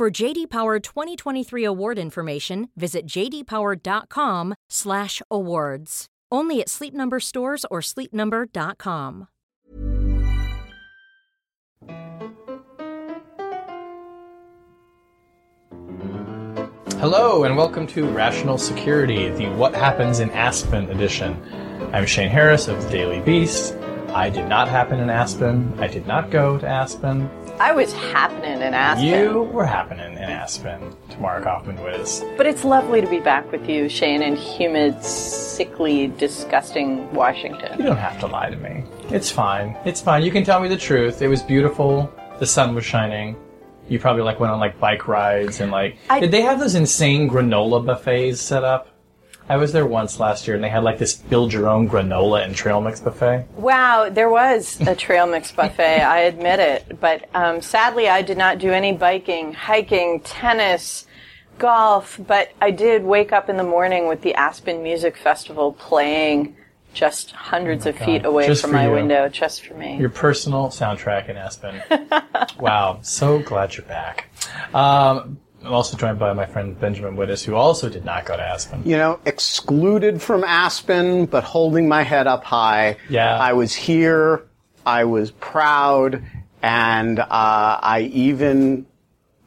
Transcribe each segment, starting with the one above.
For JD Power 2023 award information, visit jdpower.com/awards. Only at Sleep Number stores or sleepnumber.com. Hello and welcome to Rational Security, the What Happens in Aspen edition. I'm Shane Harris of the Daily Beast. I did not happen in Aspen. I did not go to Aspen. I was happening in Aspen. You were happening in Aspen. Tamara Cofman Wittes. But it's lovely to be back with you, Shane, in humid, sickly, disgusting Washington. You don't have to lie to me. It's fine. It's fine. You can tell me the truth. It was beautiful. The sun was shining. You probably like went on like bike rides and like. I- did they have those insane granola buffets set up? I was there once last year and they had like this build your own granola and trail mix buffet. Wow, there was a trail mix buffet, I admit it. But um, sadly, I did not do any biking, hiking, tennis, golf, but I did wake up in the morning with the Aspen Music Festival playing just hundreds of feet away Oh Just from my you. window, just for me. Your personal soundtrack in Aspen. wow, so glad you're back. Um, I'm also joined by my friend Benjamin Wittes, who also did not go to Aspen. you know, excluded from Aspen, but holding my head up high. Yeah. I was here. I was proud, and uh, I even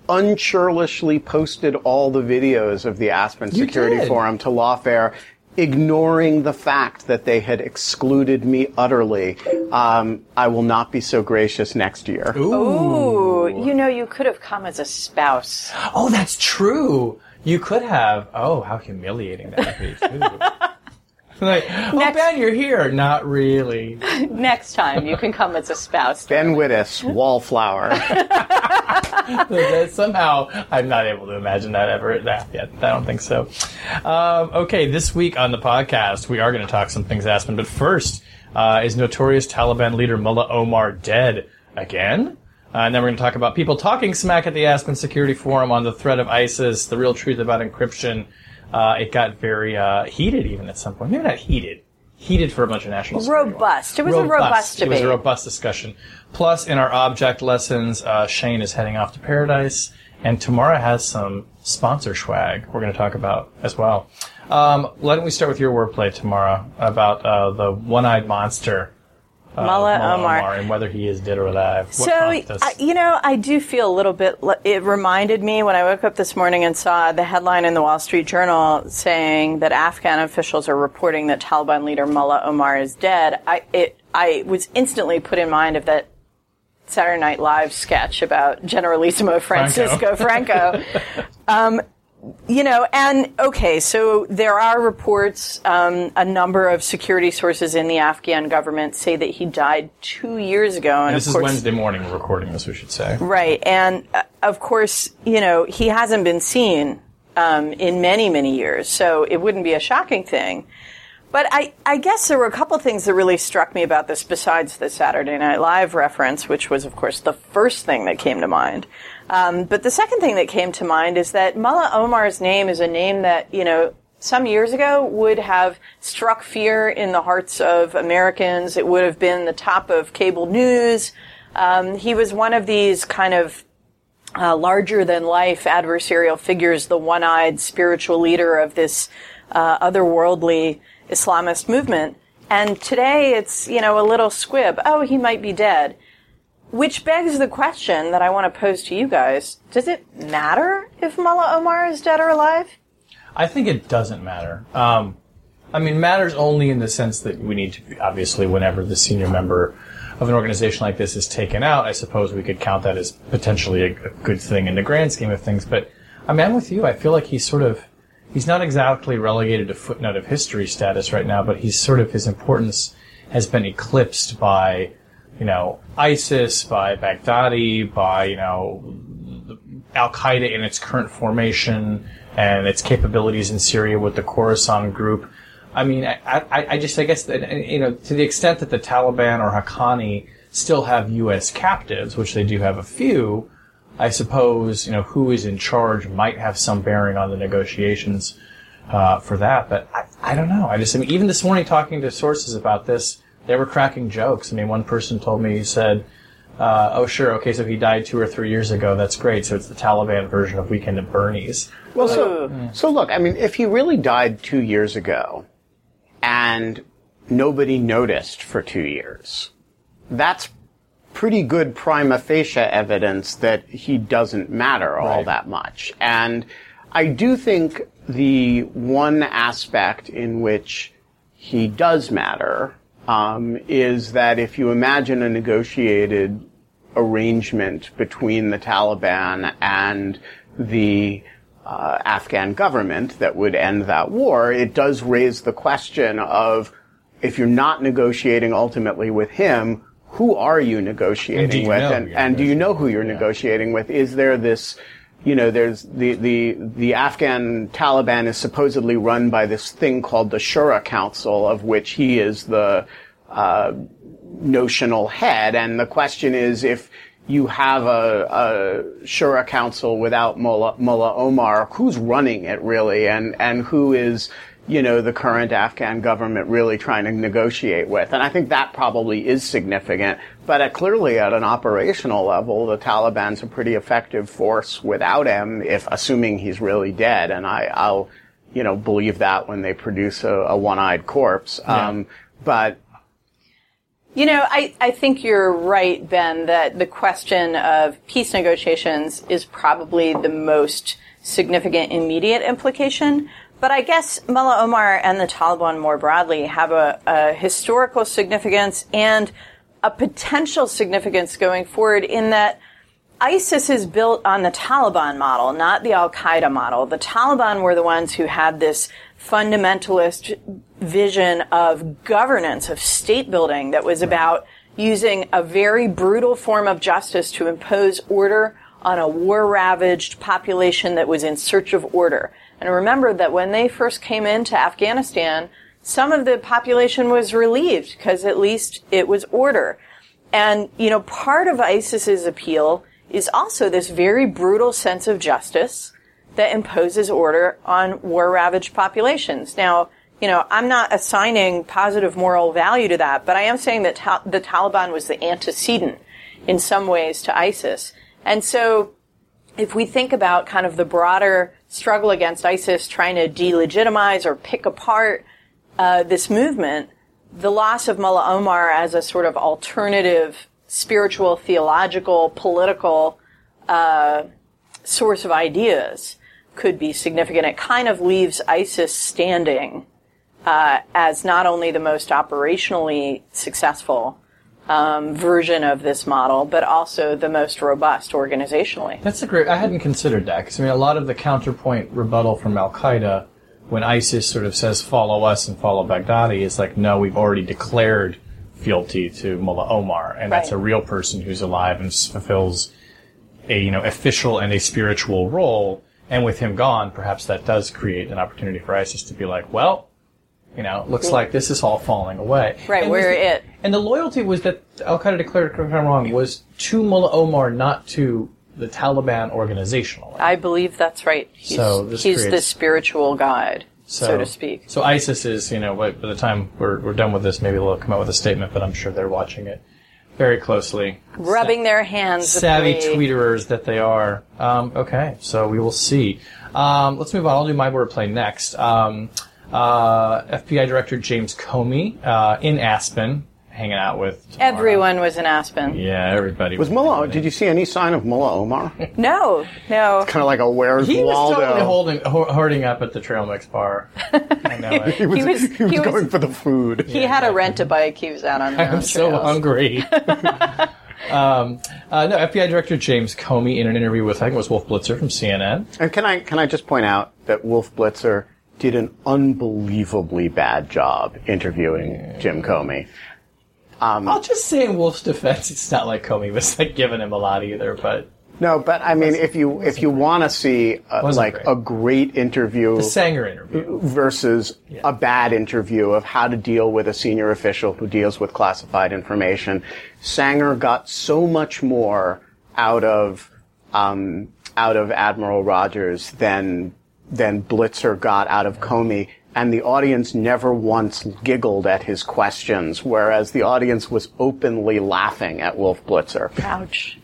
unchurlishly posted all the videos of the Aspen You Security did. Forum to Lawfare, ignoring the fact that they had excluded me utterly. Um, I will not be so gracious next year. Ooh, you know, you could have come as a spouse. Oh, that's true. You could have. Oh, how humiliating that would be, too. like, oh, Next- Ben, you're here. Not really. Next time, you can come as a spouse. Ben Wittes, Wallflower. That somehow, I'm not able to imagine that ever that yet. I don't think so. Um, okay, this week on the podcast, we are going to talk some things Aspen, but first, uh, is notorious Taliban leader Mullah Omar dead again? Uh, and then we're going to talk about people talking smack at the Aspen Security Forum on the threat of ISIS, the real truth about encryption. Uh, it got very uh, heated even at some point. Maybe not heated. Heated for a bunch of national. Robust. It was a robust debate. It was a robust discussion. Plus, in our object lessons, uh, Shane is heading off to paradise, and Tamara has some sponsor swag we're going to talk about as well. Um, why don't we start with your wordplay, Tamara, about uh, the one-eyed monster, uh, Mullah Omar. and whether he is dead or alive. So. I, you know, I do feel a little bit. It reminded me when I woke up this morning and saw the headline in the Wall Street Journal saying that Afghan officials are reporting that Taliban leader Mullah Omar is dead. I it I was instantly put in mind of that Saturday Night Live sketch about Generalissimo Francisco Franco. um, you know, and okay, so there are reports. Um, a number of security sources in the Afghan government say that he died two years ago, and this of is course, Wednesday morning we're recording this, we should say. Right, and uh, of course, you know, he hasn't been seen um, in many, many years, so it wouldn't be a shocking thing. But I, I guess there were a couple things that really struck me about this besides the Saturday Night Live reference, which was, of course, the first thing that came to mind. Um, but the second thing that came to mind is that Mullah Omar's name is a name that, you know, some years ago would have struck fear in the hearts of Americans. It would have been the top of cable news. Um, he was one of these kind of uh, larger than life adversarial figures, the one eyed spiritual leader of this uh, otherworldly Islamist movement. And today it's, you know, a little squib. Oh, he might be dead. Which begs the question that I want to pose to you guys. Does it matter if Mullah Omar is dead or alive? I think it doesn't matter. Um, I mean, matters only in the sense that we need to, obviously, whenever the senior member of an organization like this is taken out, I suppose we could count that as potentially a, a good thing in the grand scheme of things. But I mean, I'm with you. I feel like he's sort of, he's not exactly relegated to footnote of history status right now, but he's sort of, his importance has been eclipsed by, you know, ISIS, by Baghdadi, by, you know, Al Qaeda in its current formation and its capabilities in Syria with the Khorasan group. I mean, I, I, I just, I guess that, you know, to the extent that the Taliban or Haqqani still have U.S. captives, which they do have a few, I suppose, you know, who is in charge might have some bearing on the negotiations uh, for that. But I, I don't know. I just, I mean, even this morning talking to sources about this, they were cracking jokes. I mean, one person told me, he said, uh, oh, sure, okay, so he died two or three years ago. That's great. So it's the Taliban version of Weekend at Bernie's. Well, so, so look, I mean, if he really died two years ago and nobody noticed for two years, that's pretty good prima facie evidence that he doesn't matter all Right. that much. And I do think the one aspect in which he does matter um, is that if you imagine a negotiated arrangement between the Taliban and the uh, Afghan government that would end that war, it does raise the question of if you're not negotiating ultimately with him, who are you negotiating And you with? and, and do you know who you're Yeah. negotiating with? Is there this, you know, there's the, the, the Afghan Taliban is supposedly run by this thing called the Shura Council, of which he is the, uh, notional head. And the question is if you have a, a Shura Council without Mullah, Mullah Omar, who's running it really? And, and who is, you know, the current Afghan government really trying to negotiate with? And I think that probably is significant. But at, clearly at an operational level, the Taliban's a pretty effective force without him, if assuming he's really dead. And I, I'll, you know, believe that when they produce a, a one-eyed corpse. Um, but You know, I, I think you're right, Ben, that the question of peace negotiations is probably the most significant immediate implication. But I guess Mullah Omar and the Taliban more broadly have a, a historical significance and a potential significance going forward in that ISIS is built on the Taliban model, not the Al Qaeda model. The Taliban were the ones who had this fundamentalist vision of governance, of state building that was about using a very brutal form of justice to impose order on a war ravaged population that was in search of order. And remember that when they first came into Afghanistan, some of the population was relieved because at least it was order. And, you know, part of ISIS's appeal is also this very brutal sense of justice that imposes order on war ravaged populations. Now, you know, I'm not assigning positive moral value to that, but I am saying that ta- the Taliban was the antecedent in some ways to ISIS. And so if we think about kind of the broader struggle against ISIS trying to delegitimize or pick apart uh, this movement, the loss of Mullah Omar as a sort of alternative spiritual, theological, political uh, source of ideas could be significant. It kind of leaves ISIS standing uh, as not only the most operationally successful um, version of this model, but also the most robust organizationally. That's a great. I hadn't considered that because I mean, a lot of the counterpoint rebuttal from Al Qaeda when ISIS sort of says "follow us" and "follow Baghdadi" is like, no, we've already declared fealty to Mullah Omar, and that's a real person who's alive and fulfills a you know official and a spiritual role. And with him gone, perhaps that does create an opportunity for ISIS to be like, well, you know, it looks like this is all falling away. Right, And we're the- it. And the loyalty was that Al Qaeda declared, if I'm wrong, was to Mullah Omar, not to the Taliban organizationally. I believe that's right. He's, So he's the spiritual guide, so, to speak. So ISIS is, you know, by by the time we're, we're done with this, maybe they'll come out with a statement, but I'm sure they're watching it very closely. Rubbing their hands. Savvy tweeterers that they are. Um, okay, so we will see. Um, let's move on. I'll do my wordplay next. Um, uh, FBI Director James Comey uh, in Aspen, hanging out with Tamara. Everyone was in Aspen. Yeah, everybody was Mullah, did you see any sign of Mullah Omar? No, no. It's kind of like a Where's He was totally holding, ho- hoarding up at the Trail Mix bar. I know it. he was, He was- he was he was- going for the food. He had to rent a bike. He was out on I'm so trails. hungry. um, uh, no, FBI Director James Comey in an interview with I think it was Wolf Blitzer from CNN. And can I can I just point out that Wolf Blitzer did an unbelievably bad job interviewing Jim Comey. I'll just say in Wolf's defense, it's not like Comey was like giving him a lot either, but No, but I mean, if you if you want to see Wasn't like great. a great interview The Sanger interview. versus a bad interview of how to deal with a senior official who deals with classified information, Sanger got so much more out of um, out of Admiral Rogers than than Blitzer got out of Comey. And the audience never once giggled at his questions, whereas the audience was openly laughing at Wolf Blitzer. Ouch.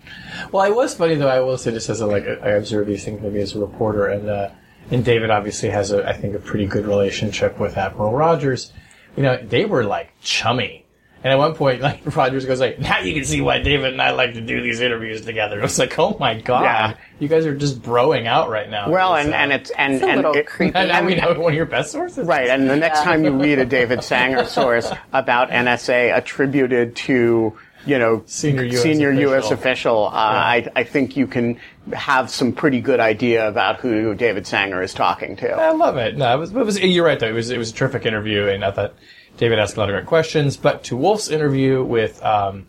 Well, it was funny though. I will say, just as a, like I observe these things maybe as a reporter, and uh, and David obviously has a I think a pretty good relationship with Admiral Rogers. You know, they were like chummy. And at one point, like Rogers goes like, "Now you can see why David and I like to do these interviews together." It was like, "Oh my god, Yeah. you guys are just broing out right now." Well, and, uh, and it's and It's a and little it- creepy. and I mean, one of your best sources, Right, and the next time you read a David Sanger source about NSA attributed to, you know, Senior US senior U.S. official. official, uh, I, I think you can have some pretty good idea about who David Sanger is talking to. I love it. No, it was, it was. You're right though. It was it was a terrific interview, and I thought David asked a lot of great questions. But to Wolf's interview with um,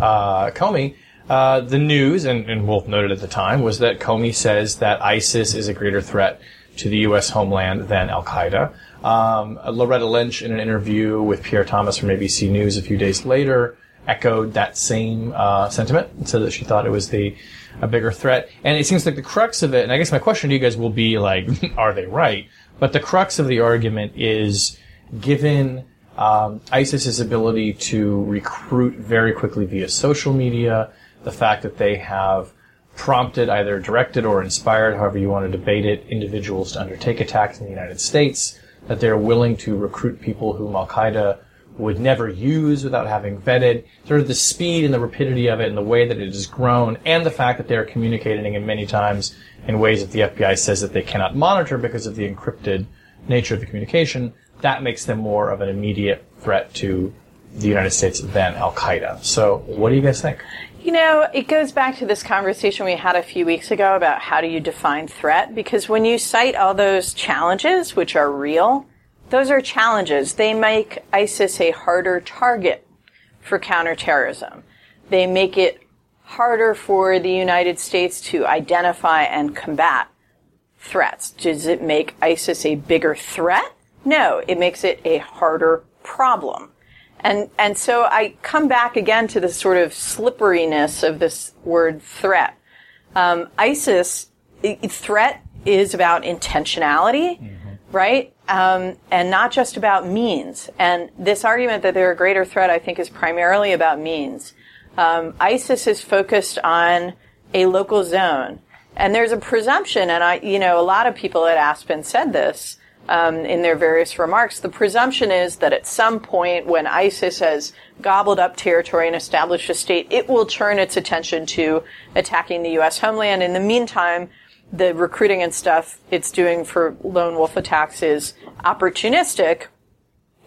uh, Comey, uh, the news, and, and Wolf noted at the time, was that Comey says that ISIS is a greater threat to the U.S. homeland than Al Qaeda. Um, Loretta Lynch, in an interview with Pierre Thomas from ABC News a few days later, echoed that same uh, sentiment and said that she thought it was the a bigger threat. And it seems like the crux of it, and I guess my question to you guys will be like, are they right? But the crux of the argument is given um, ISIS's ability to recruit very quickly via social media, the fact that they have prompted, either directed or inspired, however you want to debate it, individuals to undertake attacks in the United States, that they're willing to recruit people whom Al Qaeda would never use without having vetted, sort of the speed and the rapidity of it and the way that it has grown, and the fact that they're communicating in many times in ways that the FBI says that they cannot monitor because of the encrypted nature of the communication, that makes them more of an immediate threat to the United States than Al Qaeda. So, what do you guys think? You know, it goes back to this conversation we had a few weeks ago about how do you define threat? Because when you cite all those challenges, which are real, those are challenges. They make ISIS a harder target for counterterrorism. They make it harder for the United States to identify and combat threats. Does it make ISIS a bigger threat? No, it makes it a harder problem. And, and so I come back again to the sort of slipperiness of this word threat. Um, ISIS, i- threat is about intentionality, right? Um, and not just about means. And this argument that they're a greater threat, I think, is primarily about means. Um, ISIS is focused on a local zone. And there's a presumption, and I, you know, a lot of people at Aspen said this, um, in their various remarks. The presumption is that at some point when ISIS has gobbled up territory and established a state, it will turn its attention to attacking the U.S. homeland. In the meantime, the recruiting and stuff it's doing for lone wolf attacks is opportunistic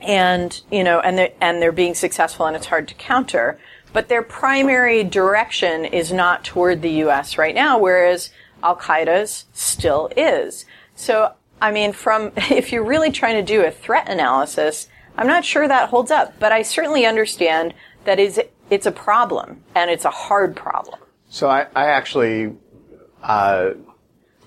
and you know and they're, and they're being successful and it's hard to counter but their primary direction is not toward the US right now whereas al-Qaeda's still is so i mean from if you're really trying to do a threat analysis i'm not sure that holds up but i certainly understand that is it's a problem and it's a hard problem. So I, I actually, uh,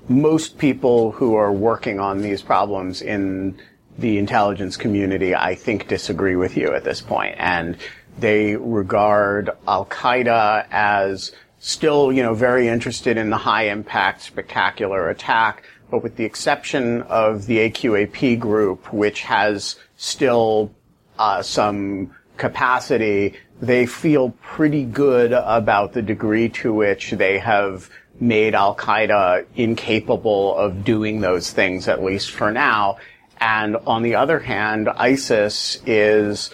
most people who are working on these problems in the intelligence community, I think, disagree with you at this point, and they regard Al Qaeda as still, you know, very interested in the high impact, spectacular attack, but with the exception of the AQAP group, which has still uh, some capacity, they feel pretty good about the degree to which they have made Al Qaeda incapable of doing those things, at least for now. And on the other hand, ISIS is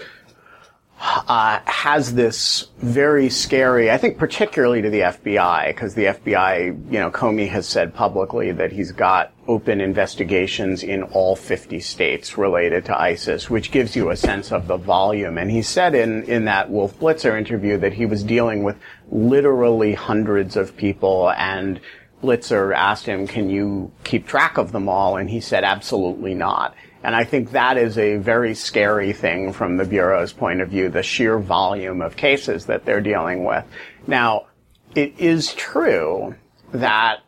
uh, has this very scary, I think particularly to the FBI, because the FBI, you know, Comey has said publicly that he's got open investigations in all 50 states related to ISIS, which gives you a sense of the volume. And he said in, in that Wolf Blitzer interview that he was dealing with literally hundreds of people and Blitzer asked him, can you keep track of them all? And he said, absolutely not. And I think that is a very scary thing from the Bureau's point of view, the sheer volume of cases that they're dealing with. Now, it is true that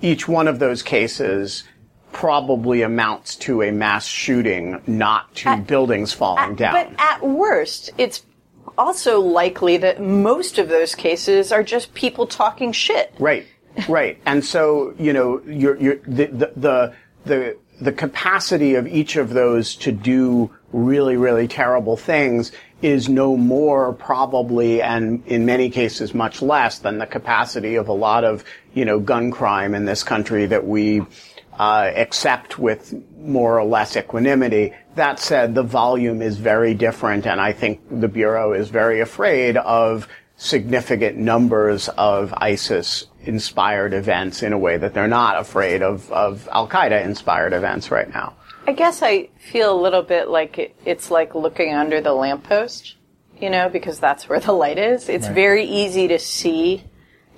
each one of those cases probably amounts to a mass shooting, not to At- buildings falling down. But at worst, it's also likely that most of those cases are just people talking shit. Right, right. And so, you know, you're, you're, the, the, the, the, the capacity of each of those to do really, really terrible things is no more probably, and in many cases much less than the capacity of a lot of, you know, gun crime in this country that we, uh, accept with more or less equanimity. That said, the volume is very different, and I think the Bureau is very afraid of significant numbers of ISIS inspired events in a way that they're not afraid of, of Al Qaeda inspired events right now. I guess I feel a little bit like it, it's like looking under the lamppost, you know, because that's where the light is. It's very easy to see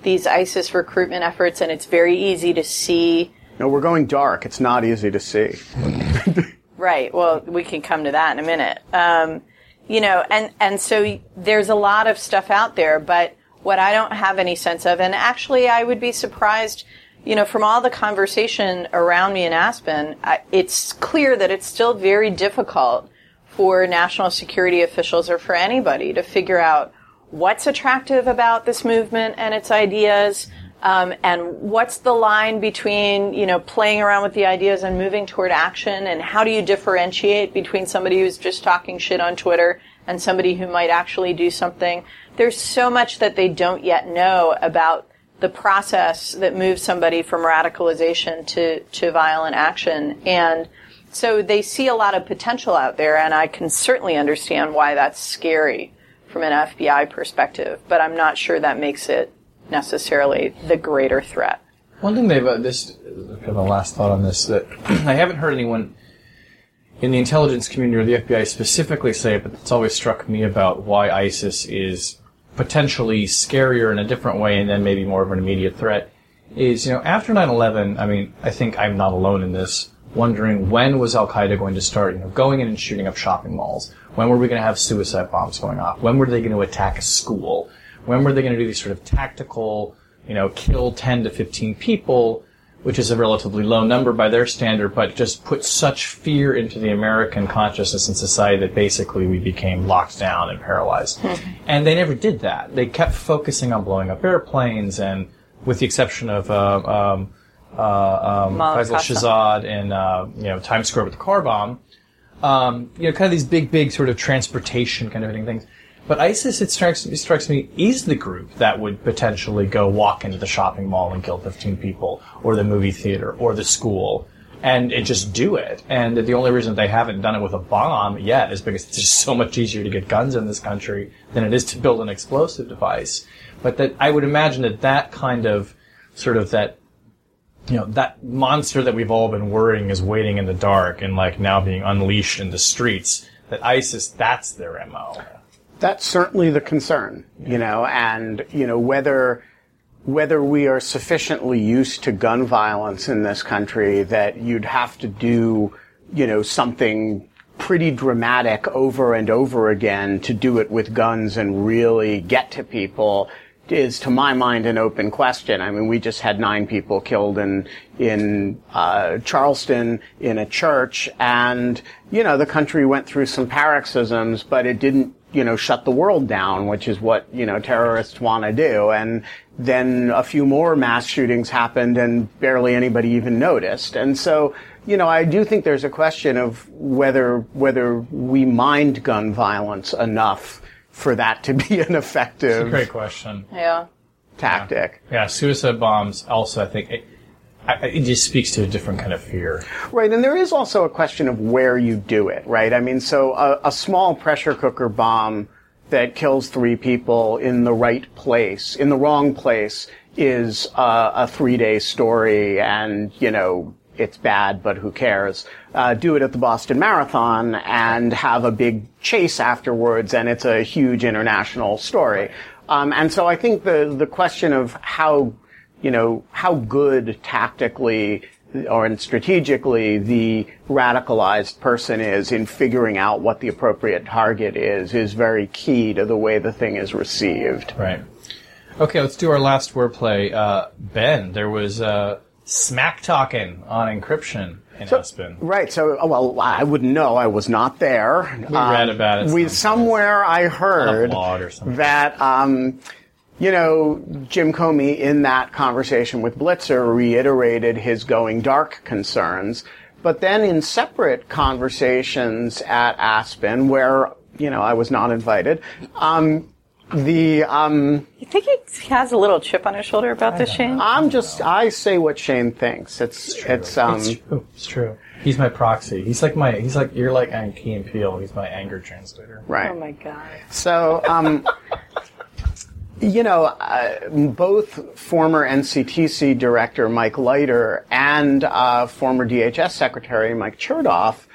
these ISIS recruitment efforts, and it's very easy to see. No, we're going dark. It's not easy to see. Right. Well, we can come to that in a minute. Um, you know, and and so there's a lot of stuff out there, but what I don't have any sense of, and actually, I would be surprised. You know, from all the conversation around me in Aspen, I, it's clear that it's still very difficult for national security officials or for anybody to figure out what's attractive about this movement and its ideas, um, and what's the line between you know playing around with the ideas and moving toward action, and how do you differentiate between somebody who's just talking shit on Twitter and somebody who might actually do something? There's so much that they don't yet know about the process that moves somebody from radicalization to to violent action, and so they see a lot of potential out there, and I can certainly understand why that's scary from an FBI perspective, but I'm not sure that makes it necessarily the greater threat. One thing they've uh, this kind of a last thought on this that I haven't heard anyone in the intelligence community or the FBI specifically say but it's always struck me about why ISIS is potentially scarier in a different way and then maybe more of an immediate threat is, you know, after 9-11, I mean, I think I'm not alone in this, wondering when was Al-Qaeda going to start, you know, going in and shooting up shopping malls? When were we going to have suicide bombs going off? When were they going to attack a school? When were they going to do these sort of tactical, you know, kill 10 to 15 people, which is a relatively low number by their standard, but just put such fear into the American consciousness and society that basically we became locked down and paralyzed. and they never did that. They kept focusing on blowing up airplanes and, with the exception of, uh, um, uh, um, Faisal Shahzad in, uh, you know, Times Square with the car bomb, um, you know, kind of these big, big sort of transportation kind of things. But ISIS, it strikes, it strikes me, is the group that would potentially go walk into the shopping mall and kill 15 people, or the movie theater, or the school, and, and just do it. And the only reason they haven't done it with a bomb yet is because it's just so much easier to get guns in this country than it is to build an explosive device. But that I would imagine that that kind of, sort of that you know, that monster that we've all been worrying is waiting in the dark and like now being unleashed in the streets, that ISIS, that's their MO. That's certainly the concern, you know, and, you know, whether, whether we are sufficiently used to gun violence in this country that you'd have to do, you know, something pretty dramatic over and over again to do it with guns and really get to people is, to my mind, an open question. I mean, we just had nine people killed in in uh, Charleston in a church, and you know, the country went through some paroxysms, but it didn't, you know, shut the world down, which is what you know terrorists want to do. And then a few more mass shootings happened, and barely anybody even noticed. And so, you know, I do think there's a question of whether whether we mind gun violence enough for that to be an effective Great question. Yeah. tactic. Yeah, suicide bombs also, I think, it, I- it just speaks to a different kind of fear. Right, and there is also a question of where you do it, right? I mean, so a, a small pressure cooker bomb that kills three people in the right place, in the wrong place, is uh, a three-day story, and you know it's bad, but who cares? Uh, do it at the Boston Marathon and have a big chase afterwards, and it's a huge international story. Um, and so I think the the question of how you know how good tactically or strategically the radicalized person is in figuring out what the appropriate target is is very key to the way the thing is received. Right. Okay, let's do our last wordplay. Uh, ben, there was uh, smack talking on encryption in Aspen. Right. So, well, I wouldn't know. I was not there. We read about it We somewhere I heard that um, you know Jim Comey in that conversation with Blitzer reiterated his going dark concerns, but then in separate conversations at Aspen, where you know I was not invited. Um, the um, You think he has a little chip on his shoulder about this, Shane? I'm just I say what Shane thinks. It's it's um it's true. It's true. He's my proxy. He's like my. He's like you're like I'm Key and Peele. He's my anger translator. right. Oh my god. So, um, you know, uh, both former NCTC director Mike Leiter and uh, former DHS secretary Mike Chertoff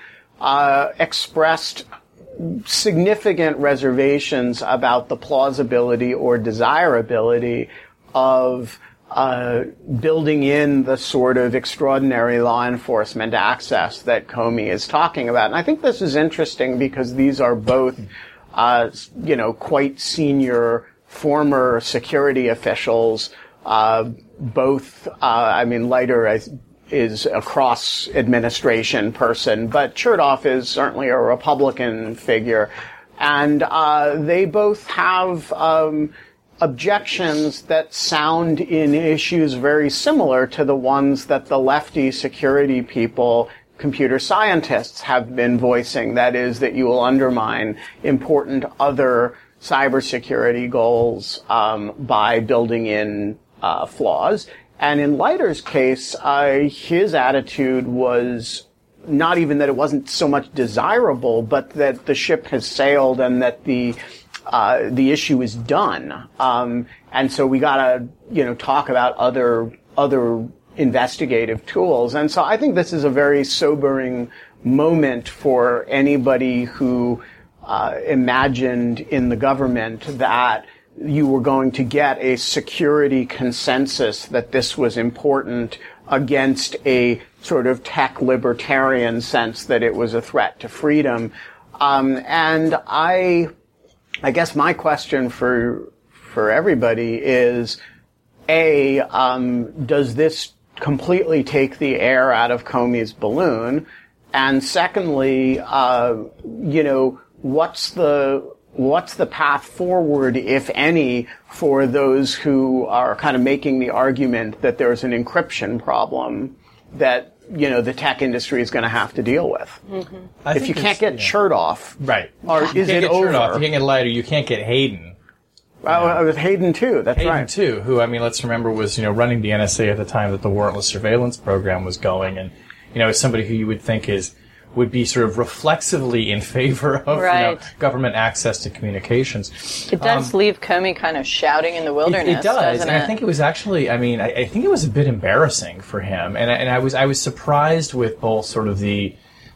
uh, expressed significant reservations about the plausibility or desirability of uh, building in the sort of extraordinary law enforcement access that Comey is talking about. And I think this is interesting because these are both, uh, you know, quite senior former security officials. Uh, both, uh, I mean, Leiter is, a cross administration person, but Chertoff is certainly a Republican figure. And uh, they both have um, objections that sound in issues very similar to the ones that the lefty security people, computer scientists, have been voicing. That is, that you will undermine important other cybersecurity goals um, by building in uh, flaws. And in Leiter's case, uh, his attitude was not even that it wasn't so much desirable, but that the ship has sailed and that the uh, the issue is done. Um, and so we gotta, you know, talk about other other investigative tools. And so I think this is a very sobering moment for anybody who uh, imagined in the government that you were going to get a security consensus that this was important against a sort of tech libertarian sense that it was a threat to freedom. Um, and I, I guess my question for for everybody is, a, um, does this completely take the air out of Comey's balloon? And secondly, uh, you know, what's the what's the path forward, if any, for those who are kind of making the argument that there's an encryption problem that you know the tech industry is going to have to deal with? Mm-hmm. I If you can't get yeah. Chertoff, right, or is it over? Chertoff, You can't get Leiter. You can't get Hayden. Oh, with Hayden too. That's Hayden right. too, who I mean, let's remember was you know running the NSA at the time that the warrantless surveillance program was going, and you know is somebody who you would think is would be sort of reflexively in favor of you know, government access to communications. It does leave Comey kind of shouting in the wilderness. Um, It, it does, and it? I think it was actually. I mean, I, I think it was a bit embarrassing for him, and I- and I was I was surprised with both sort of the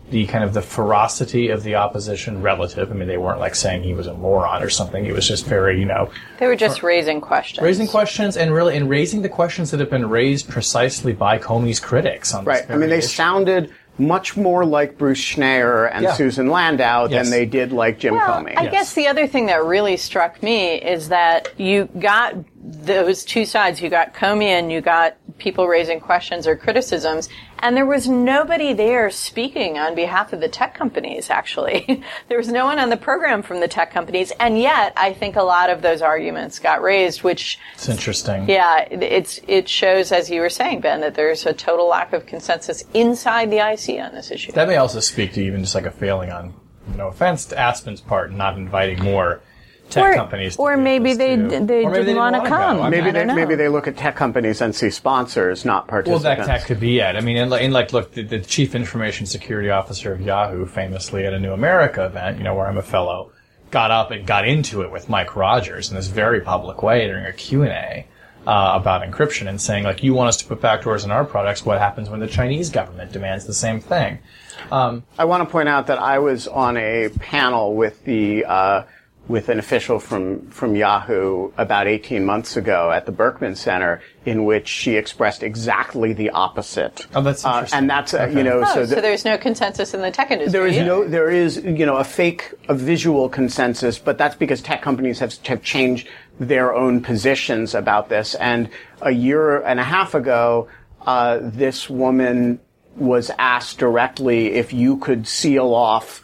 the kind of the ferocity of the opposition relative. I mean, they weren't like saying he was a moron or something. It was just very, you know, they were just raising questions. raising questions and really and raising the questions that have been raised precisely by Comey's critics on Right. this I mean, they issue. sounded much more like Bruce Schneier and Yeah. Susan Landau Yes. than they did like Jim Well, Comey. I Yes. guess the other thing that really struck me is that you got those two sides. You got Comey and you got people raising questions or criticisms, and there was nobody there speaking on behalf of the tech companies, actually. there was no one on the program from the tech companies, and yet I think a lot of those arguments got raised, which It's interesting. yeah, it- it's it shows, as you were saying, Ben, that there's a total lack of consensus inside the IC on this issue. That may also speak to even just like a failing on, no offense to Aspen's part, not inviting more tech Or- companies. to or maybe able they- to- they or maybe didn't wanna wanna come. go. I mean, maybe they, don't know. maybe they look at tech companies and see sponsors, not participants. Well, that, that could be it. I mean, in, like- in like, look, the, the chief information security officer of Yahoo, famously at a New America event, you know, where I'm a fellow, got up and got into it with Mike Rogers in this very public way during a Q and A uh, about encryption and saying, like, you want us to put backdoors in our products? What happens when the Chinese government demands the same thing? I want to point out that I was on a panel with the uh, with an official from, from Yahoo about 18 months ago at the Berkman Center in which she expressed exactly the opposite. Oh, that's Uh, interesting. and that's, uh, you know, Oh, so, so, there's no consensus in the tech industry. there is either. no, there is, you know, a fake, a visual consensus, but that's because tech companies have, have changed their own positions about this. And a year and a half ago, uh, this woman was asked directly if you could seal off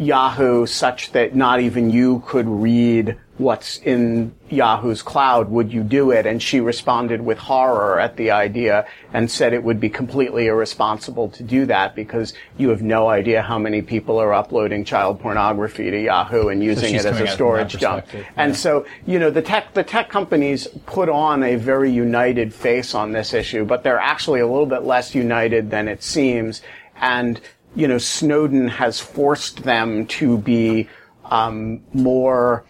Yahoo such that not even you could read what's in Yahoo's cloud, would you do it? And she responded with horror at the idea and said it would be completely irresponsible to do that because you have no idea how many people are uploading child pornography to Yahoo and using she's it as a at it from storage dump. perspective, And so, you know, the tech, the tech companies put on a very united face on this issue, but they're actually a little bit less united than it seems. And, you know, Snowden has forced them to be, um, more,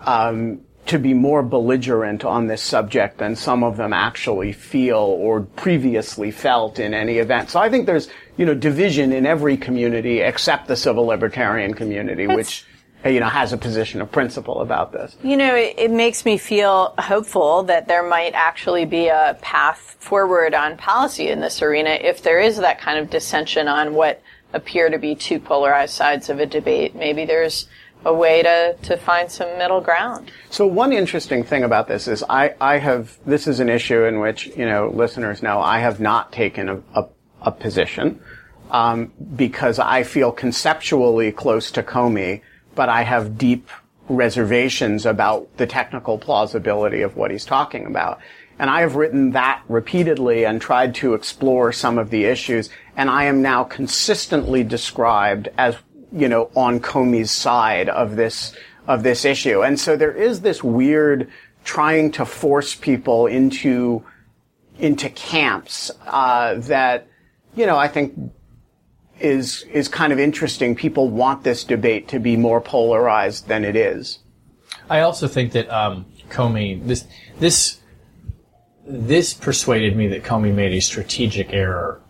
um, to be more belligerent on this subject than some of them actually feel or previously felt in any event. So I think there's, you know, division in every community except the civil libertarian community, which, you know, has a position of principle about this. You know, it, it makes me feel hopeful that there might actually be a path forward on policy in this arena if there is that kind of dissension on what appear to be two polarized sides of a debate. Maybe there's a way to, to find some middle ground. So one interesting thing about this is I, I have, this is an issue in which, you know, listeners know I have not taken a, a, a position, um, because I feel conceptually close to Comey, but I have deep reservations about the technical plausibility of what he's talking about. And I have written that repeatedly and tried to explore some of the issues, and I am now consistently described as you know, on Comey's side of this, of this issue. And so there is this weird trying to force people into, into camps, uh, that, you know, I think is, is kind of interesting. People want this debate to be more polarized than it is. I also think that um, Comey this this this persuaded me that Comey made a strategic error,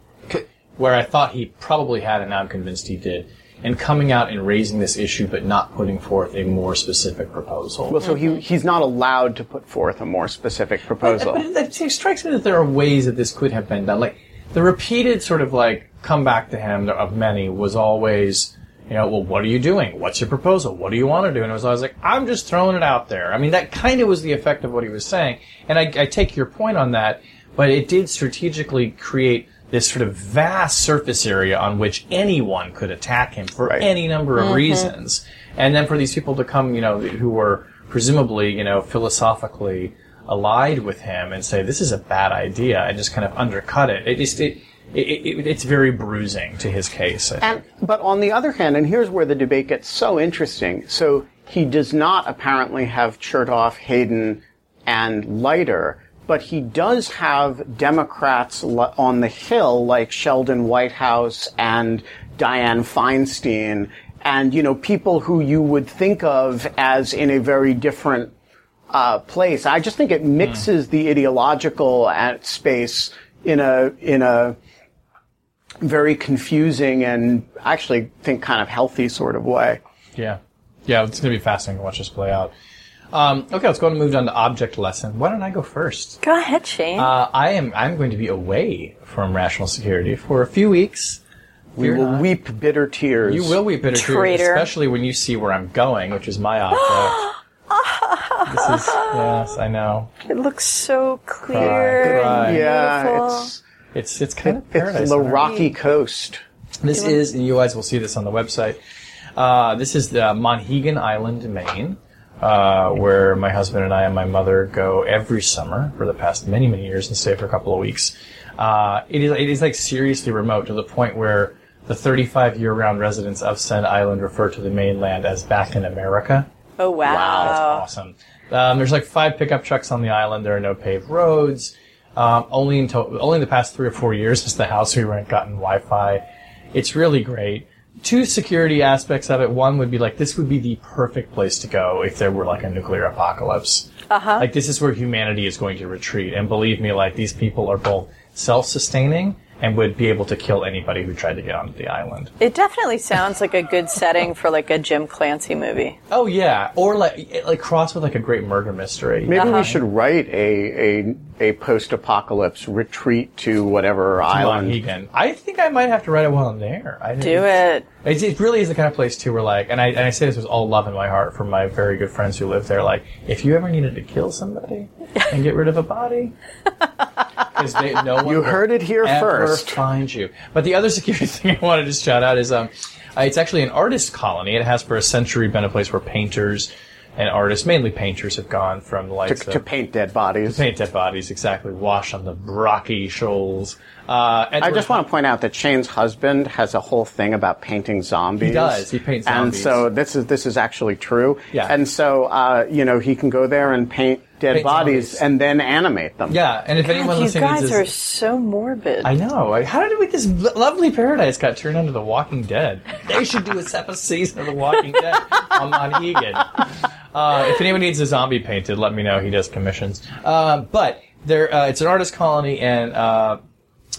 where I thought he probably had, and now I'm convinced he did, And coming out and raising this issue, but not putting forth a more specific proposal. Well, so he, he's not allowed to put forth a more specific proposal. But it, it strikes me that there are ways that this could have been done. Like the repeated sort of like comeback to him of many was always, you know, well, what are you doing? What's your proposal? What do you want to do? And it was always like, I'm just throwing it out there. I mean, that kind of was the effect of what he was saying. And I, I take your point on that, but it did strategically create this sort of vast surface area on which anyone could attack him for Right. any number of mm-hmm. reasons. And then for these people to come, you know, who were presumably, you know, philosophically allied with him and say this is a bad idea and just kind of undercut it. It just it, it, it it's very bruising to his case. I And, think. but on the other hand, and here's where the debate gets so interesting. So he does not apparently have Chertoff, Hayden, and Leiter, but he does have Democrats on the Hill like Sheldon Whitehouse and Dianne Feinstein, and you know people who you would think of as in a very different uh, place. I just think it mixes the ideological at space in a in a very confusing and actually think kind of healthy sort of way. yeah, yeah, it's going to be fascinating to watch this play out. Um, okay, let's go and move on to object lesson. Why don't I go first? Go ahead, Shane. Uh, I am I'm going to be away from rational security for a few weeks. We Fear will not. weep bitter tears. You will weep bitter tears, especially when you see where I'm going, which is my object. this is yes, I know. it looks so clear. cry. and Yeah, beautiful. it's It's it's kind of paradise. it's the on earth. rocky coast. This is, and you guys will see this on the website. Uh, this is the Monhegan Island, Maine, uh, where my husband and I and my mother go every summer for the past many, many years and stay for a couple of weeks. Uh, it is, it is like seriously remote to the point where the 35 year-round residents of said island refer to the mainland as back in America. Oh wow. That's awesome. Um, there's like five pickup trucks on the island. There are no paved roads. Um, only in to- only in the past three or four years has the house we rent gotten Wi-Fi. It's really great. Two security aspects of it. One would be like this would be the perfect place to go if there were like a nuclear apocalypse. Like this is where humanity is going to retreat. And believe me, like these people are both self-sustaining and would be able to kill anybody who tried to get onto the island. It definitely sounds like a good setting for like a Jim Clancy movie. Oh yeah, or like like cross with like a great murder mystery. Maybe we uh-huh. should write a a, a post-apocalypse retreat to whatever island. Mohegan. I think I might have to write it while I'm there. I Do it. It, it really is the kind of place too where like, and I and I say this with all love in my heart from my very good friends who live there. Like, if you ever needed to kill somebody and get rid of a body, because no one You heard it here first. find you. But the other security thing I wanted to shout out is um, uh, it's actually an artist colony. It has for a century been a place where painters and artists, mainly painters, have gone from the To, to paint dead bodies. paint dead bodies exactly, wash on the rocky shoals. Uh, I just want to point out that Shane's husband has a whole thing about painting zombies. He does. He paints And so this is this is actually true. Yeah. And so uh, you know he can go there and paint dead bodies zombies. and then animate them. Yeah, and if anyone you listening guys needs are so morbid. I know. How did we, this lovely paradise got turned into The Walking Dead? They should do a separate season of The Walking Dead on Monhegan. Uh, if anyone needs a zombie painted, let me know. He does commissions. Um, but there, uh, it's an artist colony, and uh,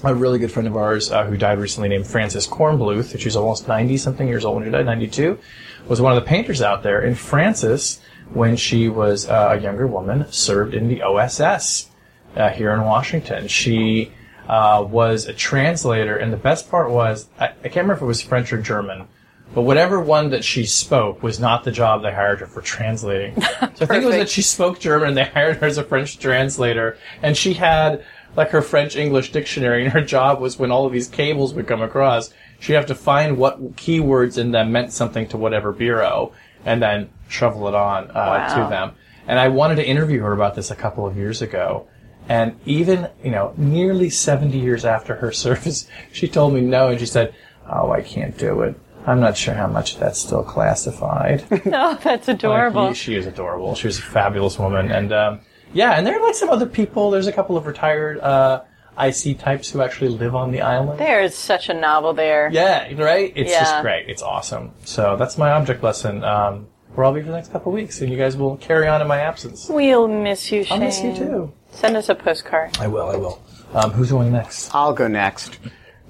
a really good friend of ours uh, who died recently, named Frances Kornbluth, she's almost ninety something years old when she died, ninety two, was one of the painters out there. And Frances, when she was uh, a younger woman, served in the OSS uh, here in Washington. She uh, was a translator, and the best part was I, I can't remember if it was French or German, but whatever one that she spoke was not the job they hired her for translating. so I think it was that she spoke German, and they hired her as a French translator, and she had like her French English dictionary, and her job was when all of these cables would come across, she'd have to find what keywords in them meant something to whatever bureau, and then shovel it on uh, Wow. to them. And I wanted to interview her about this a couple of years ago. And even, you know, nearly 70 years after her service, she told me no, and she said, Oh, I can't do it. I'm not sure how much that's still classified. oh, that's adorable. Like, she is adorable. She was a fabulous woman. And, um, yeah, and there are like some other people. There's a couple of retired, uh, IC types who actually live on the island. There's such a novel there. Yeah, right? It's Yeah. just great. It's awesome. So that's my object lesson, um, where I'll be for the next couple of weeks, and you guys will carry on in my absence. We'll miss you, Shane. I'll miss you too. Send us a postcard. I will, I will. Um, who's going next? I'll go next.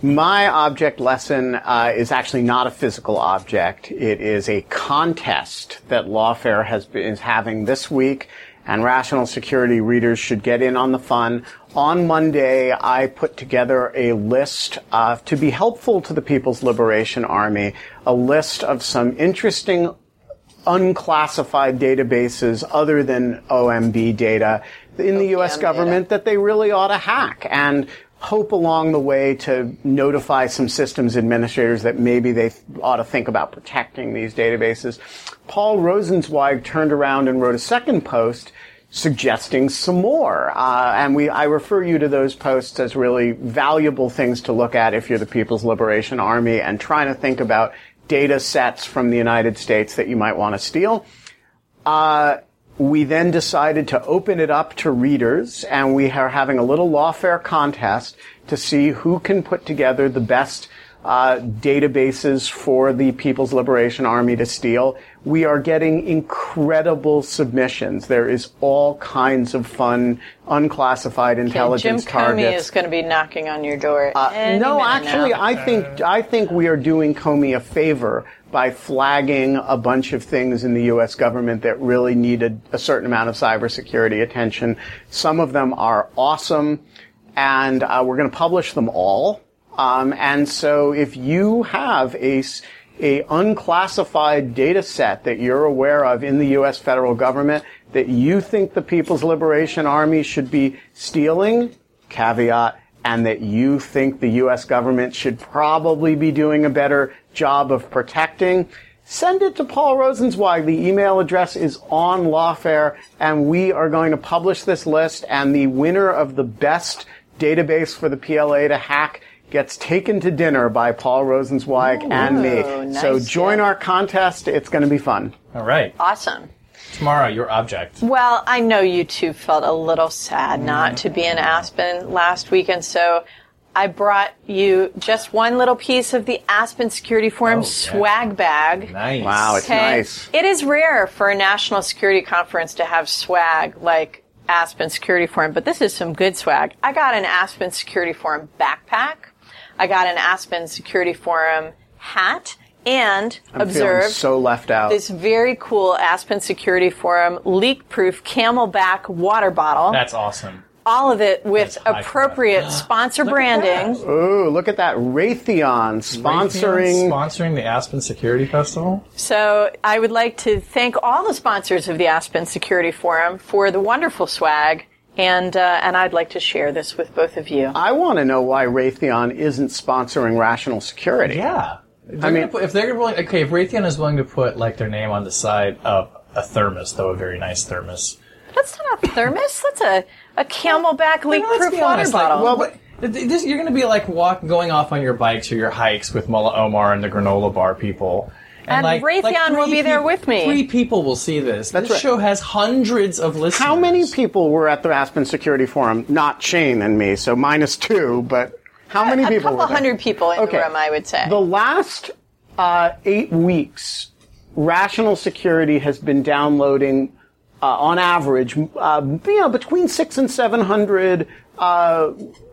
My object lesson uh, is actually not a physical object. It is a contest that Lawfare has been, is having this week, and Rational Security readers should get in on the fun. On Monday, I put together a list uh, to be helpful to the People's Liberation Army, a list of some interesting unclassified databases other than OMB data in the U.S. data. government that they really ought to hack and hope along the way to notify some systems administrators that maybe they th- ought to think about protecting these databases. Paul Rosenzweig turned around and wrote a second post suggesting some more. Uh, and we, I refer you to those posts as really valuable things to look at if you're the People's Liberation Army and trying to think about data sets from the United States that you might want to steal. Uh, we then decided to open it up to readers, and we are having a little lawfare contest to see who can put together the best uh, databases for the People's Liberation Army to steal. We are getting incredible submissions. There is all kinds of fun, unclassified intelligence. Jim intelligence Comey is going to be knocking on your door. any No, actually, now. I think I think we are doing Comey a favor by flagging a bunch of things in the U.S. government that really needed a certain amount of cybersecurity attention. Some of them are awesome, and uh, we're going to publish them all. Um, and so, if you have a unclassified data set that you're aware of in the U.S. federal government that you think the People's Liberation Army should be stealing, caveat, and that you think the U.S. government should probably be doing a better job of protecting, send it to Paul Rosenzweig. The email address is on Lawfare, and we are going to publish this list, and the winner of the best database for the PLA to hack gets taken to dinner by Paul Rosenzweig and me. nice, so join yeah. our contest. It's going to be fun. All right. Awesome. Tomorrow, your object. Well, I know you two felt a little sad not to be in Aspen last weekend, so I brought you just one little piece of the Aspen Security Forum Oh, yeah. swag bag. Nice. Wow, it's Okay? nice. It is rare for a national security conference to have swag like Aspen Security Forum, but this is some good swag. I got an Aspen Security Forum backpack I got an Aspen Security Forum hat and I'm observe so left out. this very cool Aspen Security Forum leak-proof CamelBak water bottle. That's awesome. all of it with That's high appropriate sponsor branding. that. Ooh, look at that Raytheon sponsoring. Raytheon sponsoring the Aspen Security Festival. So I would like to thank all the sponsors of the Aspen Security Forum for the wonderful swag, and uh, and I'd like to share this with both of you. I want to know why Raytheon isn't sponsoring Rational Security. Yeah. I mean- gonna put, if they're willing, okay, if Raytheon is willing to put like their name on the side of a thermos, though a very nice thermos. That's not a thermos. That's a a CamelBak You leak-proof be water honest, like, bottle. well, but this, you're going to be like walk, going off on your bikes or your hikes with Mullah Omar and the granola bar people. And Raytheon will be there peop- with me. Three people will see this. That's this right. show has hundreds of listeners. How many people were at the Aspen Security Forum? Not Shane and me, so minus two, but how many a people couple were there? hundred people in Okay. the room, I would say. The last uh, eight weeks, Rational Security has been downloading, uh, on average, uh, you know, between six and seven hundred uh,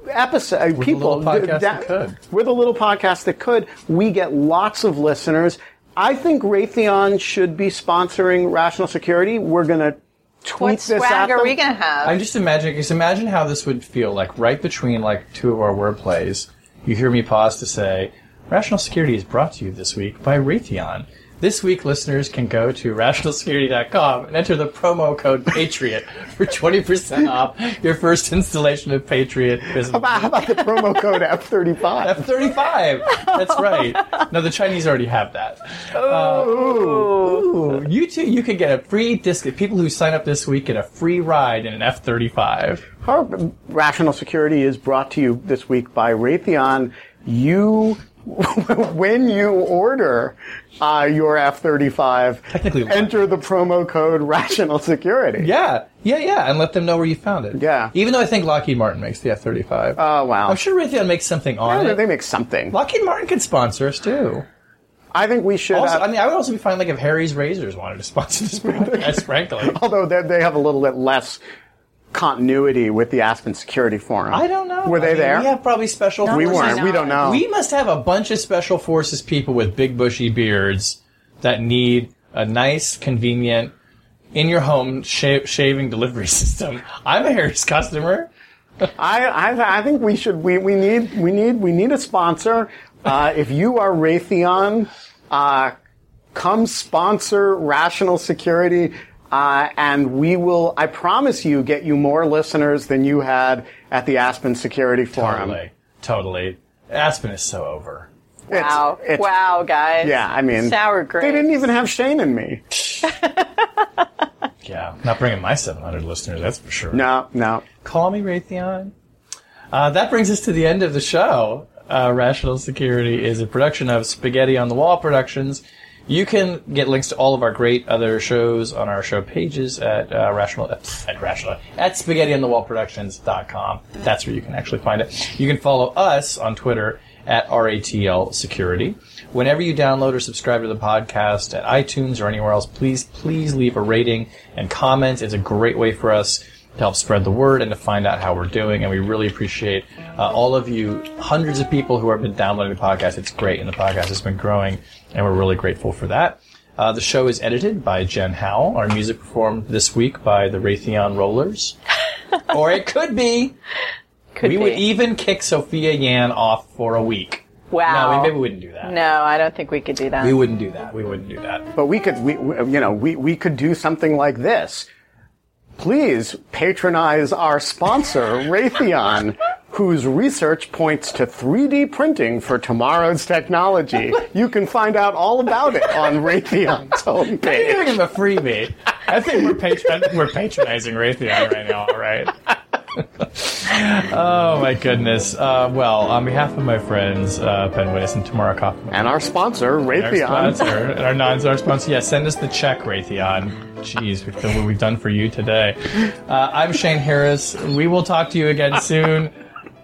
episodes. people. little podcast da- that could. We're the little podcast that could. We get lots of listeners. I think Raytheon should be sponsoring Rational Security. We're gonna tweet what this at swag are we going to have? I'm just imagining. Just imagine how this would feel like right between like two of our word plays. You hear me pause to say, "Rational Security is brought to you this week by Raytheon." This week, listeners can go to rationalsecurity.com and enter the promo code Patriot for 20% off your first installation of Patriot. Visit How about the promo code F35? F35. That's right. No, the Chinese already have that. Uh, ooh. You too. You could get a free disc. People who sign up this week get a free ride in an F35. Our Rational Security is brought to you this week by Raytheon. You, when you order uh, your F-35, Technically, enter the promo code Rational Security. Yeah, yeah, yeah, and let them know where you found it. Yeah. Even though I think Lockheed Martin makes the F thirty five. Oh, wow. I'm sure Raytheon makes something on Yeah, it. they make something. Lockheed Martin could sponsor us too. I think we should. Also, have- I mean, I would also be fine like if Harry's Razors wanted to sponsor this podcast. frankly, although they, they have a little bit less continuity with the Aspen Security Forum. I don't know. Were they I mean, there? We have probably special. we weren't. We don't know. We must have a bunch of special forces people with big bushy beards that need a nice, convenient, in your home sha- shaving delivery system. I'm a Harry's customer. I, I, I think we should. We, we need. We need. We need a sponsor. Uh, if you are Raytheon, uh, come sponsor Rational Security, uh, and we will. I promise you, get you more listeners than you had at the Aspen Security Forum. Totally, totally. Aspen is so over. It's- wow. it's- wow, guys. Yeah, I mean, sour grapes. They didn't even have Shane and me. Yeah, not bringing my 700 listeners, that's for sure. No, no. Call me Raytheon. Uh, that brings us to the end of the show. Uh, Rational Security is a production of Spaghetti on the Wall Productions. You can get links to all of our great other shows on our show pages at uh, rational at rational at spaghettionthewallproductions.com. That's where you can actually find it. You can follow us on Twitter at RATL Security. Whenever you download or subscribe to the podcast at iTunes or anywhere else, please, please leave a rating and comment. It's a great way for us to help spread the word and to find out how we're doing. And we really appreciate uh, all of you, hundreds of people who have been downloading the podcast. It's great, and the podcast has been growing, and we're really grateful for that. Uh, the show is edited by Jen Howell. Our music performed this week by the Raytheon Rollers. or it could be. Could we be. would even kick Sophia Yan off for a week. Wow. No, we, maybe we wouldn't do that. No, I don't think we could do that. We wouldn't do that. We wouldn't do that. But we could, we, we- you know, we, we could do something like this. Please patronize our sponsor, Raytheon, whose research points to 3D printing for tomorrow's technology. You can find out all about it on Raytheon's You're homepage. giving him a freebie. I think we're patron- we're patronizing Raytheon right now. All right. oh my goodness. Uh, well, on behalf of my friends uh, Ben Wittes and Tamara Cofman, And our sponsor, our Raytheon. sponsor, and our non-star sponsor, yeah, send us the check, Raytheon. Jeez, we've done what we've done for you today. Uh, I'm Shane Harris. We will talk to you again soon.